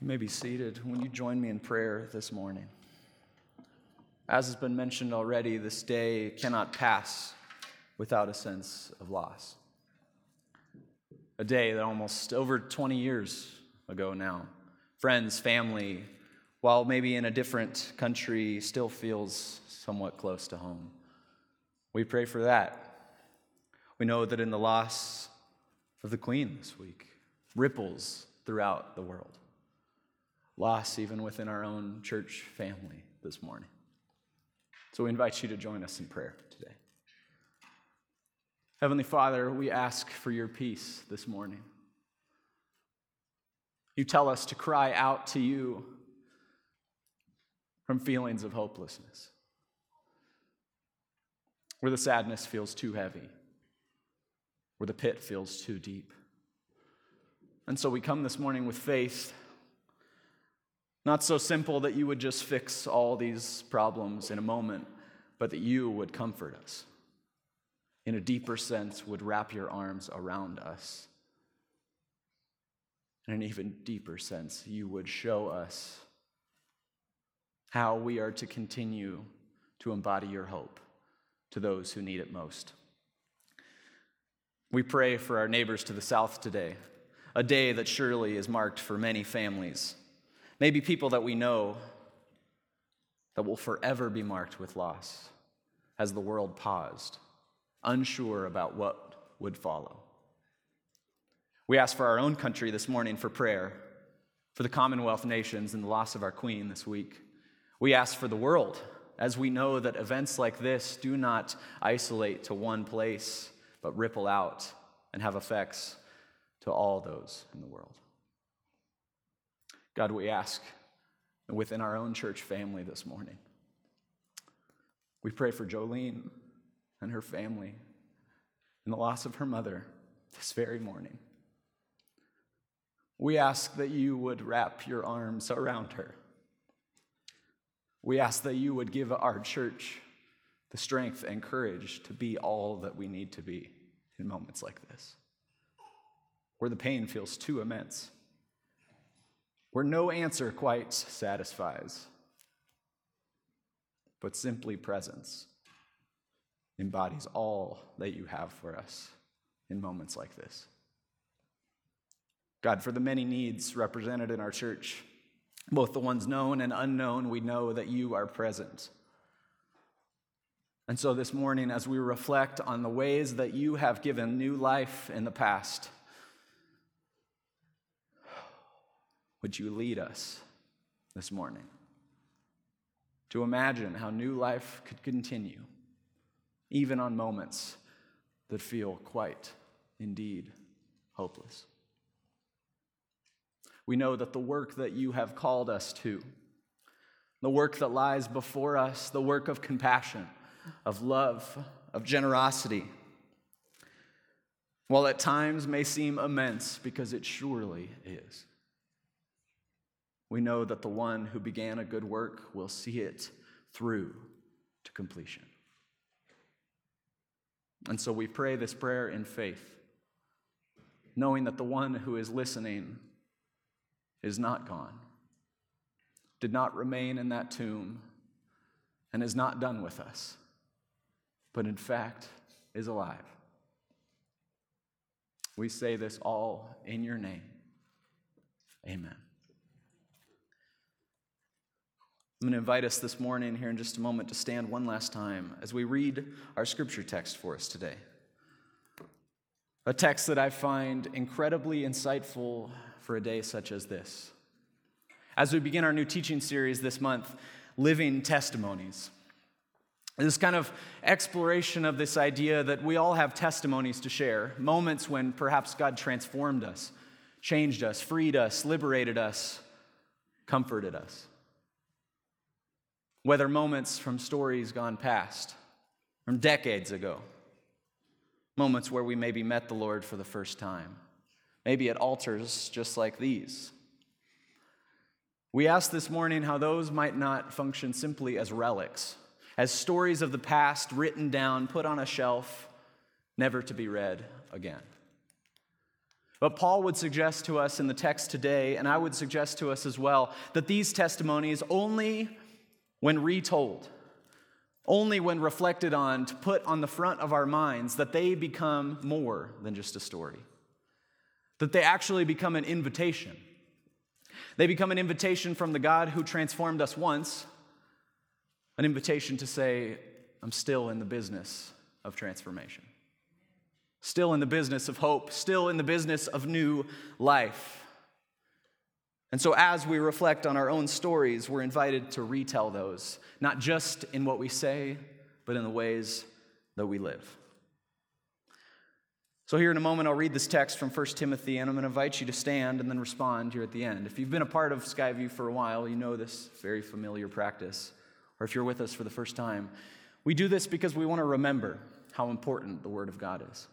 You may be seated. When you join me in prayer this morning? As has been mentioned already, this day cannot pass without a sense of loss. A day that almost over 20 years ago now, friends, family, while maybe in a different country, still feels somewhat close to home. We pray for that. We know that in the loss of the Queen this week, ripples throughout the world loss even within our own church family this morning. So we invite you to join us in prayer today. Heavenly Father, we ask for your peace this morning. You tell us to cry out to you from feelings of hopelessness, where the sadness feels too heavy, where the pit feels too deep. And so we come this morning with faith not so simple that you would just fix all these problems in a moment, but that you would comfort us. In a deeper sense, would wrap your arms around us. In an even deeper sense, you would show us how we are to continue to embody your hope to those who need it most. We pray for our neighbors to the south today, a day that surely is marked for many families Maybe people that we know that will forever be marked with loss as the world paused, unsure about what would follow. We ask for our own country this morning for prayer, for the Commonwealth nations and the loss of our queen this week. We ask for the world, as we know that events like this do not isolate to one place, but ripple out and have effects to all those in the world. God, we ask within our own church family this morning. We pray for Jolene and her family and the loss of her mother this very morning. We ask that you would wrap your arms around her. We ask that you would give our church the strength and courage to be all that we need to be in moments like this, where the pain feels too immense where no answer quite satisfies, but simply presence embodies all that you have for us in moments like this. God, for the many needs represented in our church, both the ones known and unknown, we know that you are present. And so this morning, as we reflect on the ways that you have given new life in the past, Would you lead us this morning to imagine how new life could continue, even on moments that feel quite, indeed, hopeless? We know that the work that you have called us to, the work that lies before us, the work of compassion, of love, of generosity, while at times may seem immense because it surely is we know that the one who began a good work will see it through to completion. And so we pray this prayer in faith, knowing that the one who is listening is not gone, did not remain in that tomb, and is not done with us, but in fact is alive. We say this all in your name. Amen. I'm going to invite us this morning, here in just a moment, to stand one last time as we read our scripture text for us today. A text that I find incredibly insightful for a day such as this. As we begin our new teaching series this month, Living Testimonies, this kind of exploration of this idea that we all have testimonies to share, moments when perhaps God transformed us, changed us, freed us, liberated us, comforted us whether moments from stories gone past, from decades ago, moments where we maybe met the Lord for the first time, maybe at altars just like these. We ask this morning how those might not function simply as relics, as stories of the past written down, put on a shelf, never to be read again. But Paul would suggest to us in the text today, and I would suggest to us as well, that these testimonies only when retold, only when reflected on, to put on the front of our minds, that they become more than just a story. That they actually become an invitation. They become an invitation from the God who transformed us once, an invitation to say, I'm still in the business of transformation still in the business of hope, still in the business of new life. And so, as we reflect on our own stories, we're invited to retell those, not just in what we say, but in the ways that we live. So, here in a moment, I'll read this text from 1 Timothy, and I'm going to invite you to stand and then respond here at the end. If you've been a part of Skyview for a while, you know this very familiar practice. Or if you're with us for the first time, we do this because we want to remember how important the Word of God is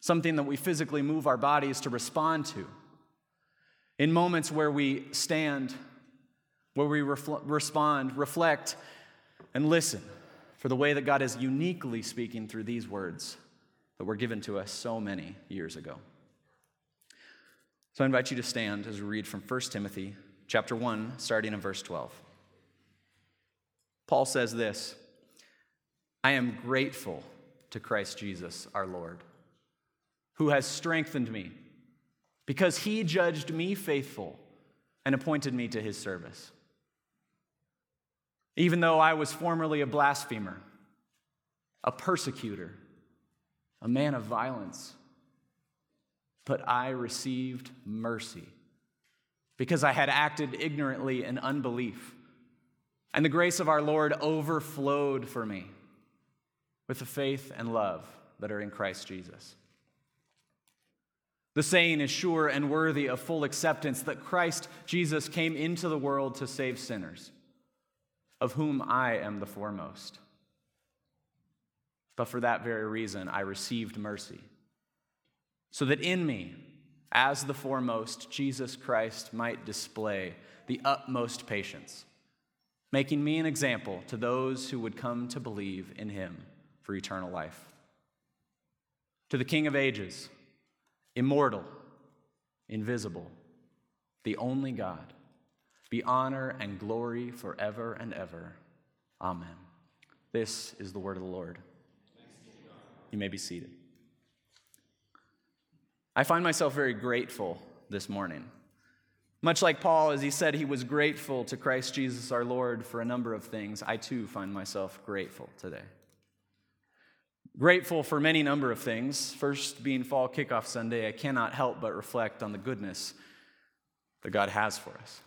something that we physically move our bodies to respond to. In moments where we stand, where we refl- respond, reflect, and listen for the way that God is uniquely speaking through these words that were given to us so many years ago. So I invite you to stand as we read from 1 Timothy chapter 1 starting in verse 12. Paul says this, I am grateful to Christ Jesus our Lord who has strengthened me, because he judged me faithful and appointed me to his service. Even though I was formerly a blasphemer, a persecutor, a man of violence, but I received mercy because I had acted ignorantly in unbelief. And the grace of our Lord overflowed for me with the faith and love that are in Christ Jesus. The saying is sure and worthy of full acceptance that Christ Jesus came into the world to save sinners, of whom I am the foremost. But for that very reason, I received mercy, so that in me, as the foremost, Jesus Christ might display the utmost patience, making me an example to those who would come to believe in him for eternal life. To the King of ages, immortal, invisible, the only God, be honor and glory forever and ever. Amen. This is the word of the Lord. You may be seated. I find myself very grateful this morning. Much like Paul, as he said he was grateful to Christ Jesus our Lord for a number of things, I too find myself grateful today. Grateful for many number of things. First, being fall kickoff Sunday, I cannot help but reflect on the goodness that God has for us.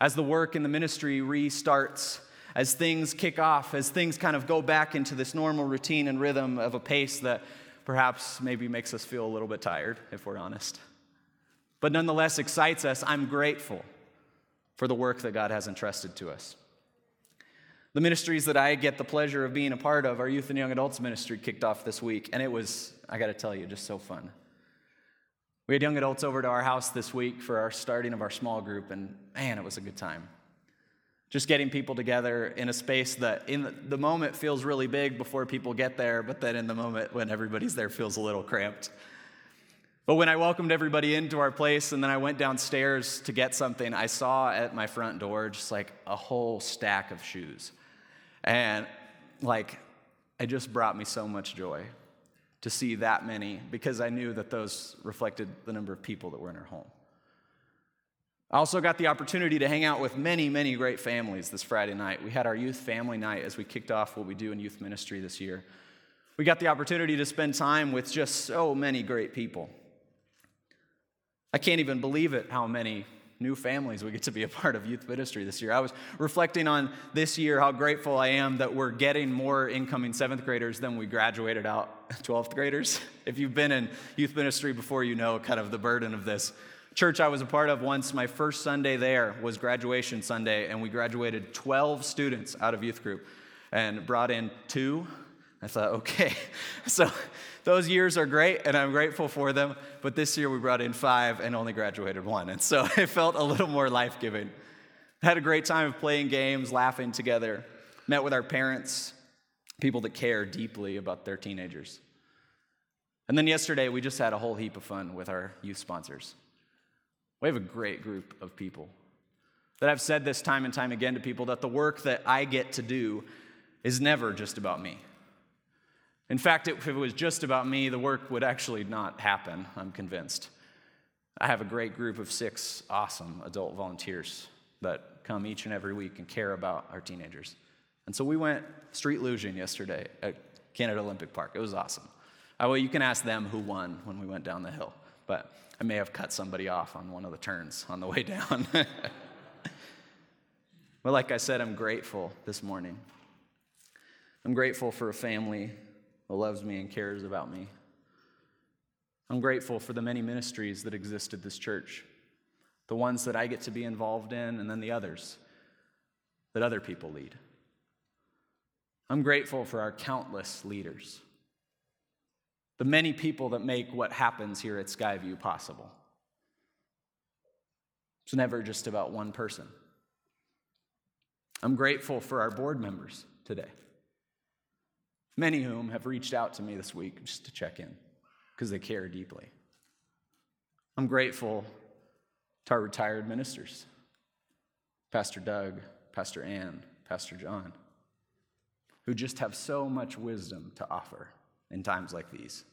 As the work in the ministry restarts, as things kick off, as things kind of go back into this normal routine and rhythm of a pace that perhaps maybe makes us feel a little bit tired, if we're honest, but nonetheless excites us, I'm grateful for the work that God has entrusted to us. The ministries that I get the pleasure of being a part of, our youth and young adults ministry kicked off this week, and it was, I got to tell you, just so fun. We had young adults over to our house this week for our starting of our small group, and man, it was a good time. Just getting people together in a space that in the moment feels really big before people get there, but then in the moment when everybody's there feels a little cramped. But when I welcomed everybody into our place and then I went downstairs to get something, I saw at my front door just like a whole stack of shoes. And like, it just brought me so much joy to see that many because I knew that those reflected the number of people that were in our home. I also got the opportunity to hang out with many, many great families this Friday night. We had our youth family night as we kicked off what we do in youth ministry this year. We got the opportunity to spend time with just so many great people. I can't even believe it how many new families we get to be a part of youth ministry this year. I was reflecting on this year how grateful I am that we're getting more incoming seventh graders than we graduated out 12th graders. If you've been in youth ministry before, you know kind of the burden of this. Church I was a part of once, my first Sunday there was graduation Sunday, and we graduated 12 students out of youth group and brought in two. I thought, okay. So those years are great, and I'm grateful for them. But this year we brought in five and only graduated one. And so it felt a little more life giving. Had a great time of playing games, laughing together, met with our parents, people that care deeply about their teenagers. And then yesterday, we just had a whole heap of fun with our youth sponsors. We have a great group of people. That I've said this time and time again to people that the work that I get to do is never just about me. In fact, if it was just about me, the work would actually not happen, I'm convinced. I have a great group of six awesome adult volunteers that come each and every week and care about our teenagers. And so we went street luging yesterday at Canada Olympic Park. It was awesome. Uh, well, you can ask them who won when we went down the hill, but I may have cut somebody off on one of the turns on the way down. but like I said, I'm grateful this morning. I'm grateful for a family loves me and cares about me. I'm grateful for the many ministries that exist at this church, the ones that I get to be involved in, and then the others that other people lead. I'm grateful for our countless leaders, the many people that make what happens here at Skyview possible. It's never just about one person. I'm grateful for our board members today, many of whom have reached out to me this week just to check in because they care deeply. I'm grateful to our retired ministers Pastor Doug, Pastor Ann, Pastor John, who just have so much wisdom to offer in times like these.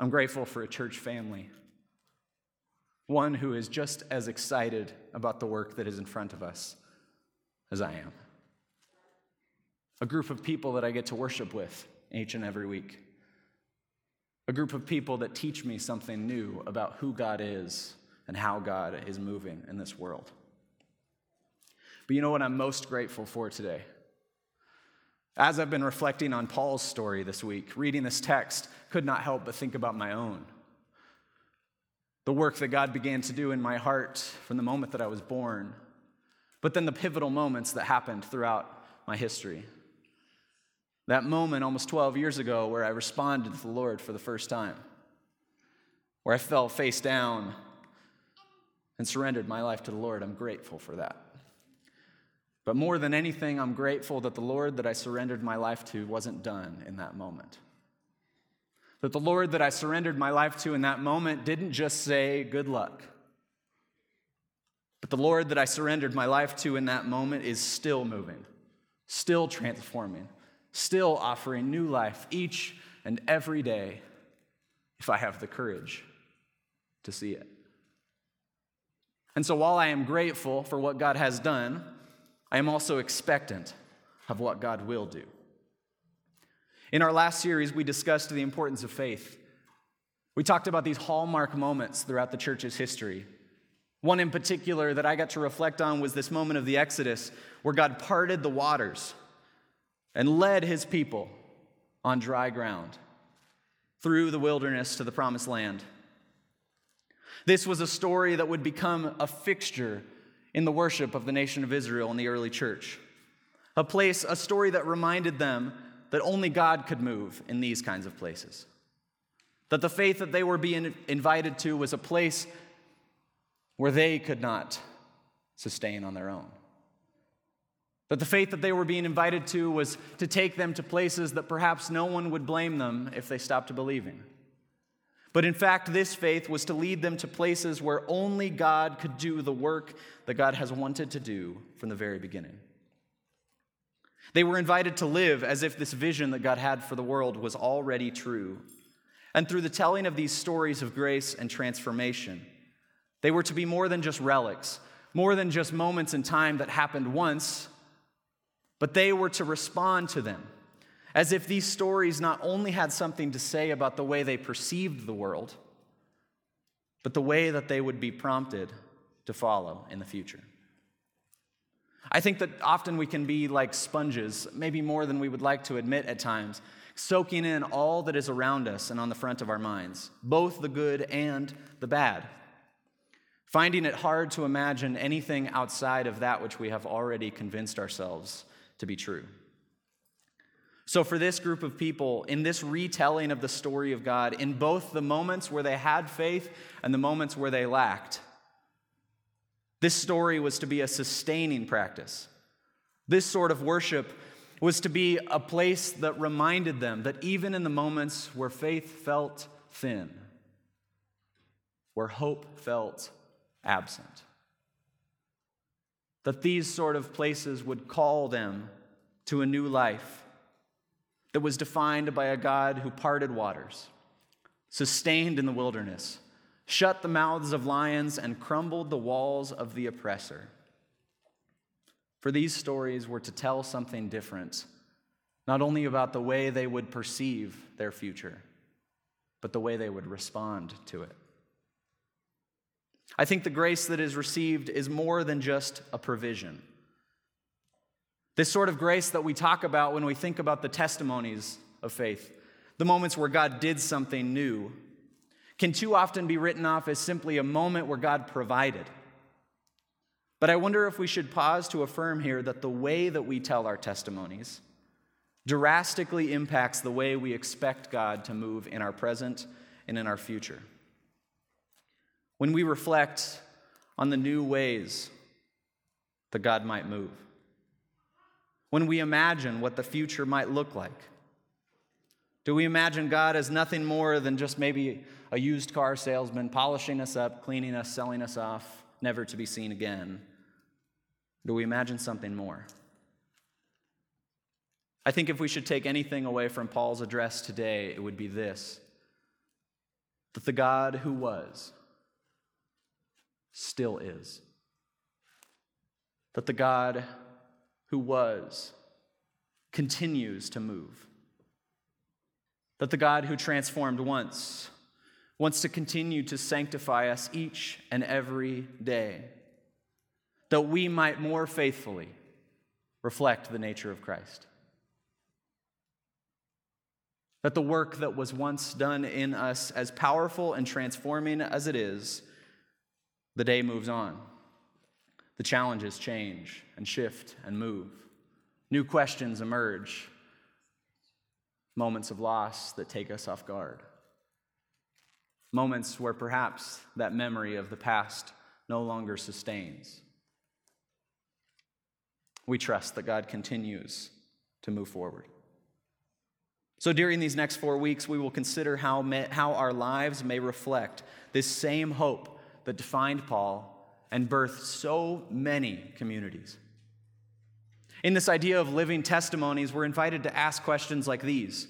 I'm grateful for a church family, one who is just as excited about the work that is in front of us as I am. A group of people that I get to worship with each and every week a group of people that teach me something new about who God is and how God is moving in this world. But you know what I'm most grateful for today? As I've been reflecting on Paul's story this week, reading this text, could not help but think about my own. The work that God began to do in my heart from the moment that I was born, but then the pivotal moments that happened throughout my history. That moment almost 12 years ago where I responded to the Lord for the first time, where I fell face down and surrendered my life to the Lord. I'm grateful for that. But more than anything, I'm grateful that the Lord that I surrendered my life to wasn't done in that moment. That the Lord that I surrendered my life to in that moment didn't just say, Good luck. But the Lord that I surrendered my life to in that moment is still moving, still transforming, still offering new life each and every day if I have the courage to see it. And so while I am grateful for what God has done, I am also expectant of what God will do. In our last series, we discussed the importance of faith. We talked about these hallmark moments throughout the church's history. One in particular that I got to reflect on was this moment of the Exodus where God parted the waters and led his people on dry ground through the wilderness to the promised land. This was a story that would become a fixture in the worship of the nation of Israel in the early church. A place, a story that reminded them that only God could move in these kinds of places. That the faith that they were being invited to was a place where they could not sustain on their own. That the faith that they were being invited to was to take them to places that perhaps no one would blame them if they stopped believing. But in fact, this faith was to lead them to places where only God could do the work that God has wanted to do from the very beginning. They were invited to live as if this vision that God had for the world was already true. And through the telling of these stories of grace and transformation, they were to be more than just relics, more than just moments in time that happened once but they were to respond to them as if these stories not only had something to say about the way they perceived the world, but the way that they would be prompted to follow in the future. I think that often we can be like sponges, maybe more than we would like to admit at times, soaking in all that is around us and on the front of our minds, both the good and the bad. Finding it hard to imagine anything outside of that which we have already convinced ourselves to be true. So, for this group of people, in this retelling of the story of God, in both the moments where they had faith and the moments where they lacked, this story was to be a sustaining practice. This sort of worship was to be a place that reminded them that even in the moments where faith felt thin, where hope felt absent, that these sort of places would call them to a new life that was defined by a God who parted waters, sustained in the wilderness, shut the mouths of lions, and crumbled the walls of the oppressor. For these stories were to tell something different, not only about the way they would perceive their future, but the way they would respond to it. I think the grace that is received is more than just a provision. This sort of grace that we talk about when we think about the testimonies of faith, the moments where God did something new, can too often be written off as simply a moment where God provided. But I wonder if we should pause to affirm here that the way that we tell our testimonies drastically impacts the way we expect God to move in our present and in our future. When we reflect on the new ways that God might move, when we imagine what the future might look like, do we imagine God as nothing more than just maybe a used car salesman polishing us up, cleaning us, selling us off, never to be seen again? Do we imagine something more? I think if we should take anything away from Paul's address today, it would be this that the God who was still is. That the God who was continues to move. That the God who transformed once wants to continue to sanctify us each and every day, that we might more faithfully reflect the nature of Christ. That the work that was once done in us, as powerful and transforming as it is, the day moves on. The challenges change and shift and move. New questions emerge. Moments of loss that take us off guard. Moments where perhaps that memory of the past no longer sustains. We trust that God continues to move forward. So, during these next four weeks, we will consider how, how our lives may reflect this same hope that defined Paul and birthed so many communities. In this idea of living testimonies, we're invited to ask questions like these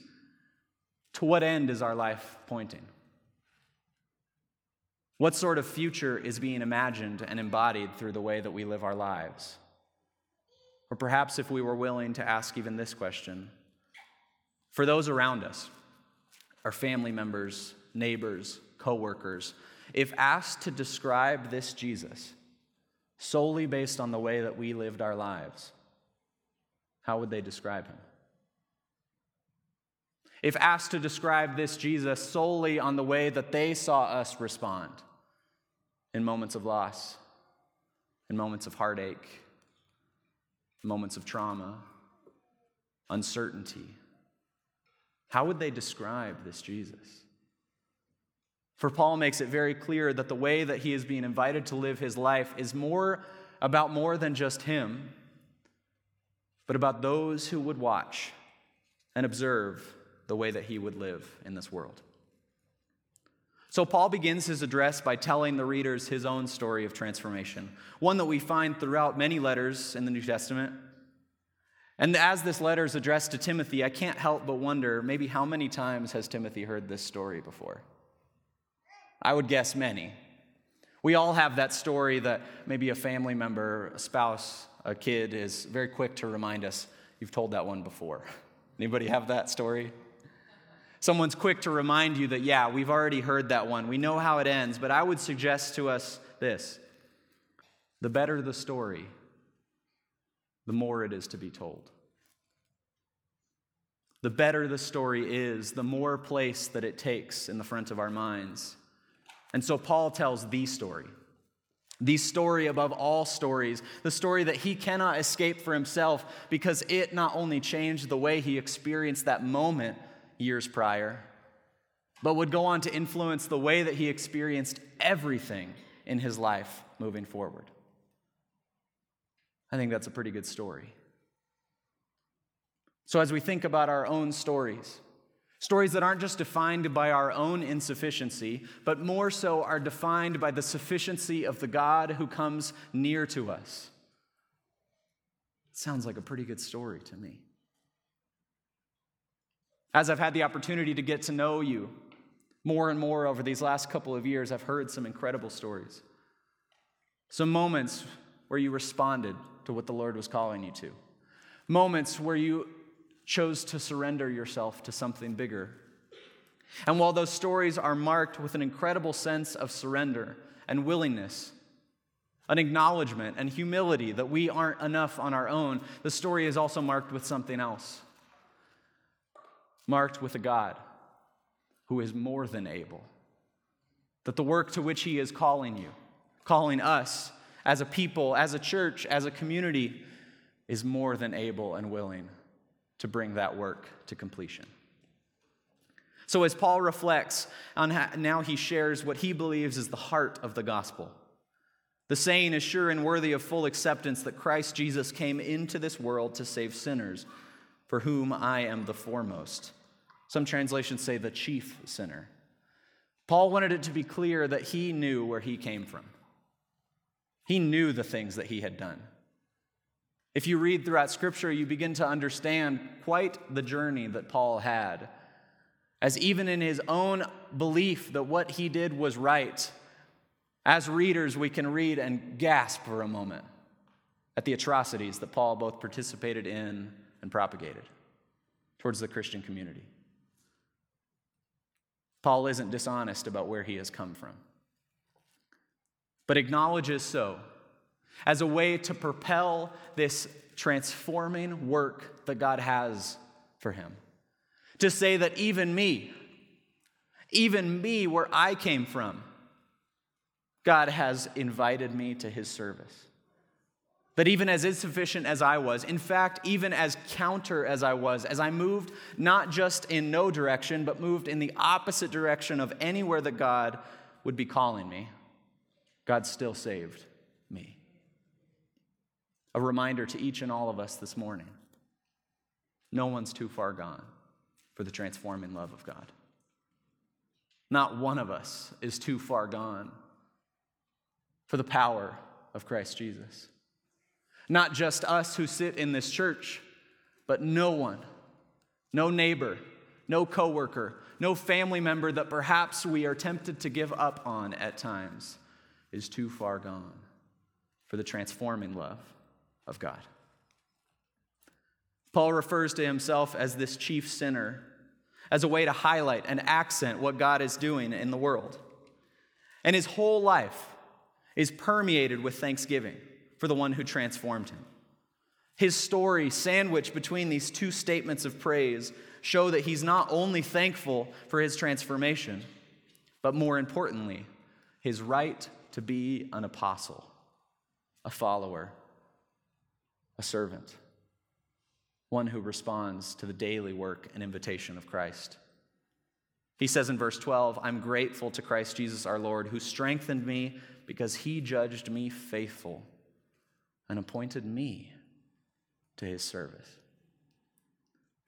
To what end is our life pointing? What sort of future is being imagined and embodied through the way that we live our lives? Or perhaps if we were willing to ask even this question for those around us, our family members, neighbors, coworkers, if asked to describe this Jesus solely based on the way that we lived our lives, how would they describe him? If asked to describe this Jesus solely on the way that they saw us respond in moments of loss, in moments of heartache, moments of trauma, uncertainty, how would they describe this Jesus? For Paul makes it very clear that the way that he is being invited to live his life is more about more than just him, but about those who would watch and observe the way that he would live in this world. So, Paul begins his address by telling the readers his own story of transformation, one that we find throughout many letters in the New Testament. And as this letter is addressed to Timothy, I can't help but wonder maybe how many times has Timothy heard this story before? I would guess many. We all have that story that maybe a family member, a spouse, a kid is very quick to remind us, you've told that one before. Anybody have that story? Someone's quick to remind you that, yeah, we've already heard that one. We know how it ends, but I would suggest to us this the better the story, the more it is to be told. The better the story is, the more place that it takes in the front of our minds. And so Paul tells the story. The story above all stories, the story that he cannot escape for himself because it not only changed the way he experienced that moment years prior, but would go on to influence the way that he experienced everything in his life moving forward. I think that's a pretty good story. So, as we think about our own stories, stories that aren't just defined by our own insufficiency, but more so are defined by the sufficiency of the God who comes near to us. Sounds like a pretty good story to me. As I've had the opportunity to get to know you more and more over these last couple of years, I've heard some incredible stories. Some moments where you responded to what the Lord was calling you to, moments where you chose to surrender yourself to something bigger. And while those stories are marked with an incredible sense of surrender and willingness, an acknowledgement and humility that we aren't enough on our own, the story is also marked with something else. Marked with a God who is more than able. That the work to which He is calling you, calling us as a people, as a church, as a community, is more than able and willing to bring that work to completion. So, as Paul reflects on how, now he shares what he believes is the heart of the gospel. The saying is sure and worthy of full acceptance that Christ Jesus came into this world to save sinners, for whom I am the foremost. Some translations say the chief sinner. Paul wanted it to be clear that he knew where he came from. He knew the things that he had done. If you read throughout Scripture, you begin to understand quite the journey that Paul had. As even in his own belief that what he did was right, as readers, we can read and gasp for a moment at the atrocities that Paul both participated in and propagated towards the Christian community. Paul isn't dishonest about where he has come from, but acknowledges so as a way to propel this transforming work that God has for him. To say that even me, even me, where I came from, God has invited me to his service. That even as insufficient as I was, in fact, even as counter as I was, as I moved not just in no direction, but moved in the opposite direction of anywhere that God would be calling me, God still saved. A reminder to each and all of us this morning no one's too far gone for the transforming love of God. Not one of us is too far gone for the power of Christ Jesus. Not just us who sit in this church, but no one, no neighbor, no coworker, no family member that perhaps we are tempted to give up on at times is too far gone for the transforming love of God. Paul refers to himself as this chief sinner as a way to highlight and accent what God is doing in the world. And his whole life is permeated with thanksgiving for the one who transformed him. His story, sandwiched between these two statements of praise, show that he's not only thankful for his transformation, but more importantly, his right to be an apostle, a follower a servant, one who responds to the daily work and invitation of Christ. He says in verse 12, I'm grateful to Christ Jesus our Lord, who strengthened me because he judged me faithful and appointed me to his service.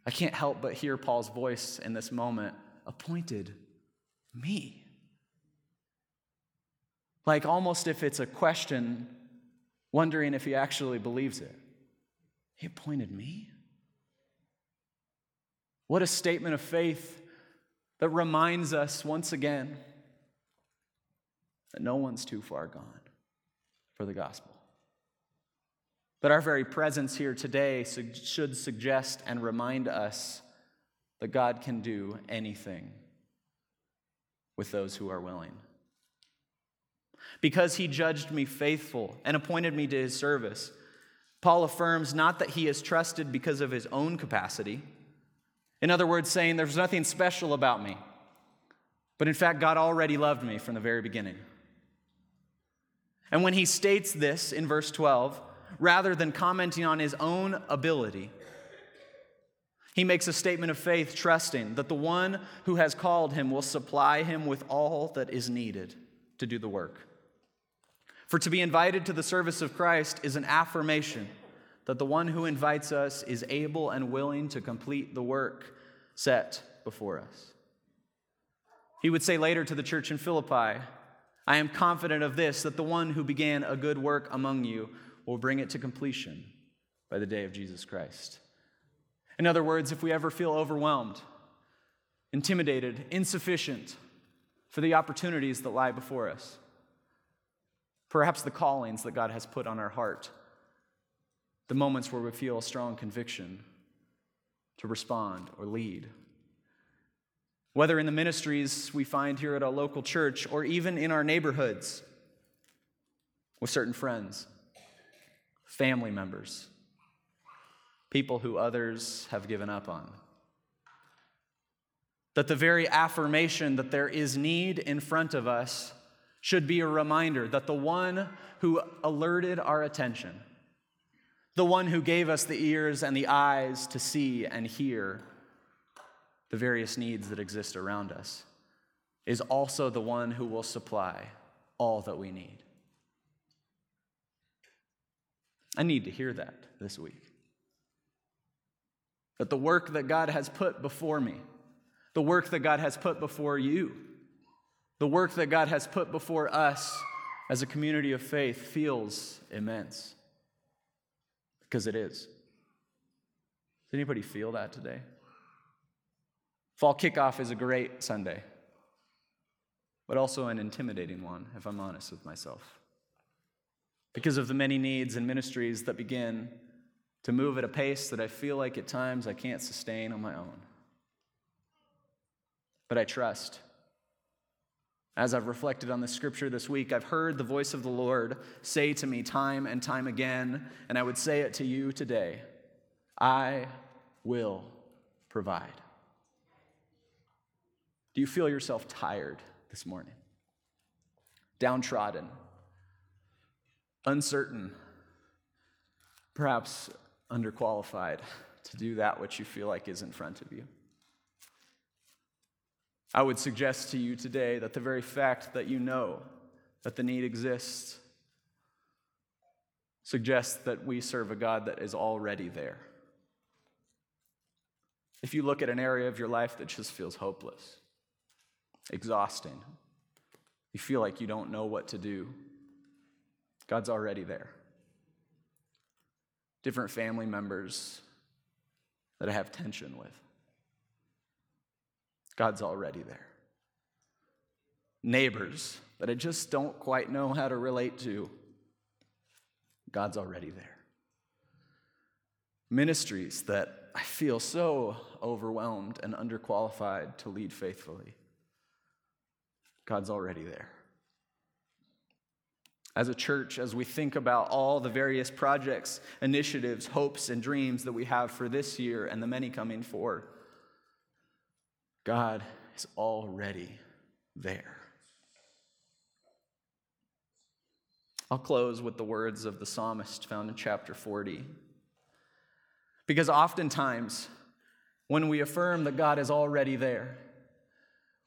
I can't help but hear Paul's voice in this moment appointed me. Like almost if it's a question, wondering if he actually believes it. He appointed me? What a statement of faith that reminds us once again that no one's too far gone for the gospel. That our very presence here today should suggest and remind us that God can do anything with those who are willing. Because he judged me faithful and appointed me to his service, Paul affirms not that he is trusted because of his own capacity. In other words, saying there's nothing special about me. But in fact, God already loved me from the very beginning. And when he states this in verse 12, rather than commenting on his own ability, he makes a statement of faith, trusting that the one who has called him will supply him with all that is needed to do the work. For to be invited to the service of Christ is an affirmation that the one who invites us is able and willing to complete the work set before us. He would say later to the church in Philippi, I am confident of this, that the one who began a good work among you will bring it to completion by the day of Jesus Christ. In other words, if we ever feel overwhelmed, intimidated, insufficient for the opportunities that lie before us, perhaps the callings that God has put on our heart, the moments where we feel a strong conviction to respond or lead. Whether in the ministries we find here at our local church or even in our neighborhoods with certain friends, family members, people who others have given up on. That the very affirmation that there is need in front of us should be a reminder that the one who alerted our attention, the one who gave us the ears and the eyes to see and hear the various needs that exist around us, is also the one who will supply all that we need. I need to hear that this week. That the work that God has put before me, the work that God has put before you, the work that God has put before us as a community of faith feels immense. Because it is. Does anybody feel that today? Fall kickoff is a great Sunday, but also an intimidating one, if I'm honest with myself. Because of the many needs and ministries that begin to move at a pace that I feel like at times I can't sustain on my own. But I trust. As I've reflected on the scripture this week, I've heard the voice of the Lord say to me time and time again, and I would say it to you today I will provide. Do you feel yourself tired this morning? Downtrodden? Uncertain? Perhaps underqualified to do that which you feel like is in front of you? I would suggest to you today that the very fact that you know that the need exists suggests that we serve a God that is already there. If you look at an area of your life that just feels hopeless, exhausting. You feel like you don't know what to do. God's already there. Different family members that I have tension with. God's already there. Neighbors that I just don't quite know how to relate to. God's already there. Ministries that I feel so overwhelmed and underqualified to lead faithfully. God's already there. As a church, as we think about all the various projects, initiatives, hopes, and dreams that we have for this year and the many coming forward, God is already there. I'll close with the words of the psalmist found in chapter 40. Because oftentimes, when we affirm that God is already there,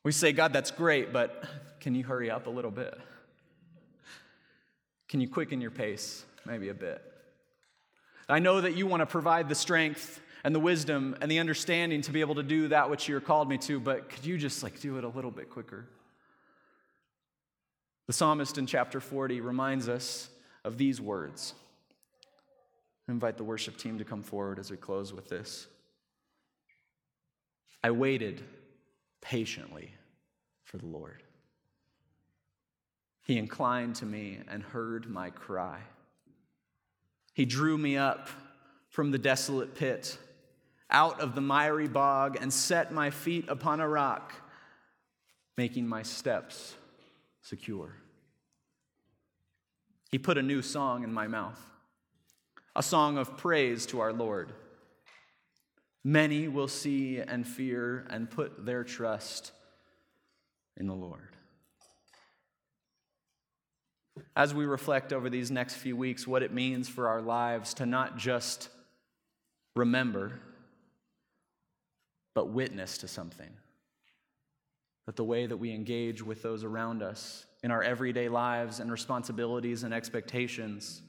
we say, God, that's great, but can you hurry up a little bit? Can you quicken your pace maybe a bit? I know that you want to provide the strength and the wisdom and the understanding to be able to do that which you're called me to, but could you just like do it a little bit quicker? The psalmist in chapter 40 reminds us of these words. I invite the worship team to come forward as we close with this. I waited patiently for the Lord. He inclined to me and heard my cry. He drew me up from the desolate pit, out of the miry bog, and set my feet upon a rock, making my steps secure. He put a new song in my mouth, a song of praise to our Lord. Many will see and fear and put their trust in the Lord. As we reflect over these next few weeks, what it means for our lives to not just remember, but witness to something. That the way that we engage with those around us in our everyday lives and responsibilities and expectations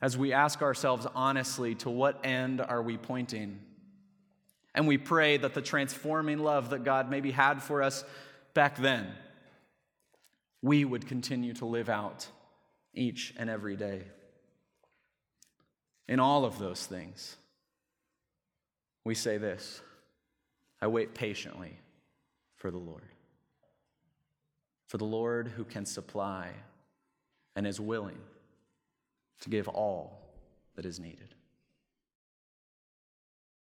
as we ask ourselves honestly, to what end are we pointing? And we pray that the transforming love that God maybe had for us back then, we would continue to live out each and every day. In all of those things, we say this I wait patiently for the Lord. For the Lord who can supply and is willing to give all that is needed.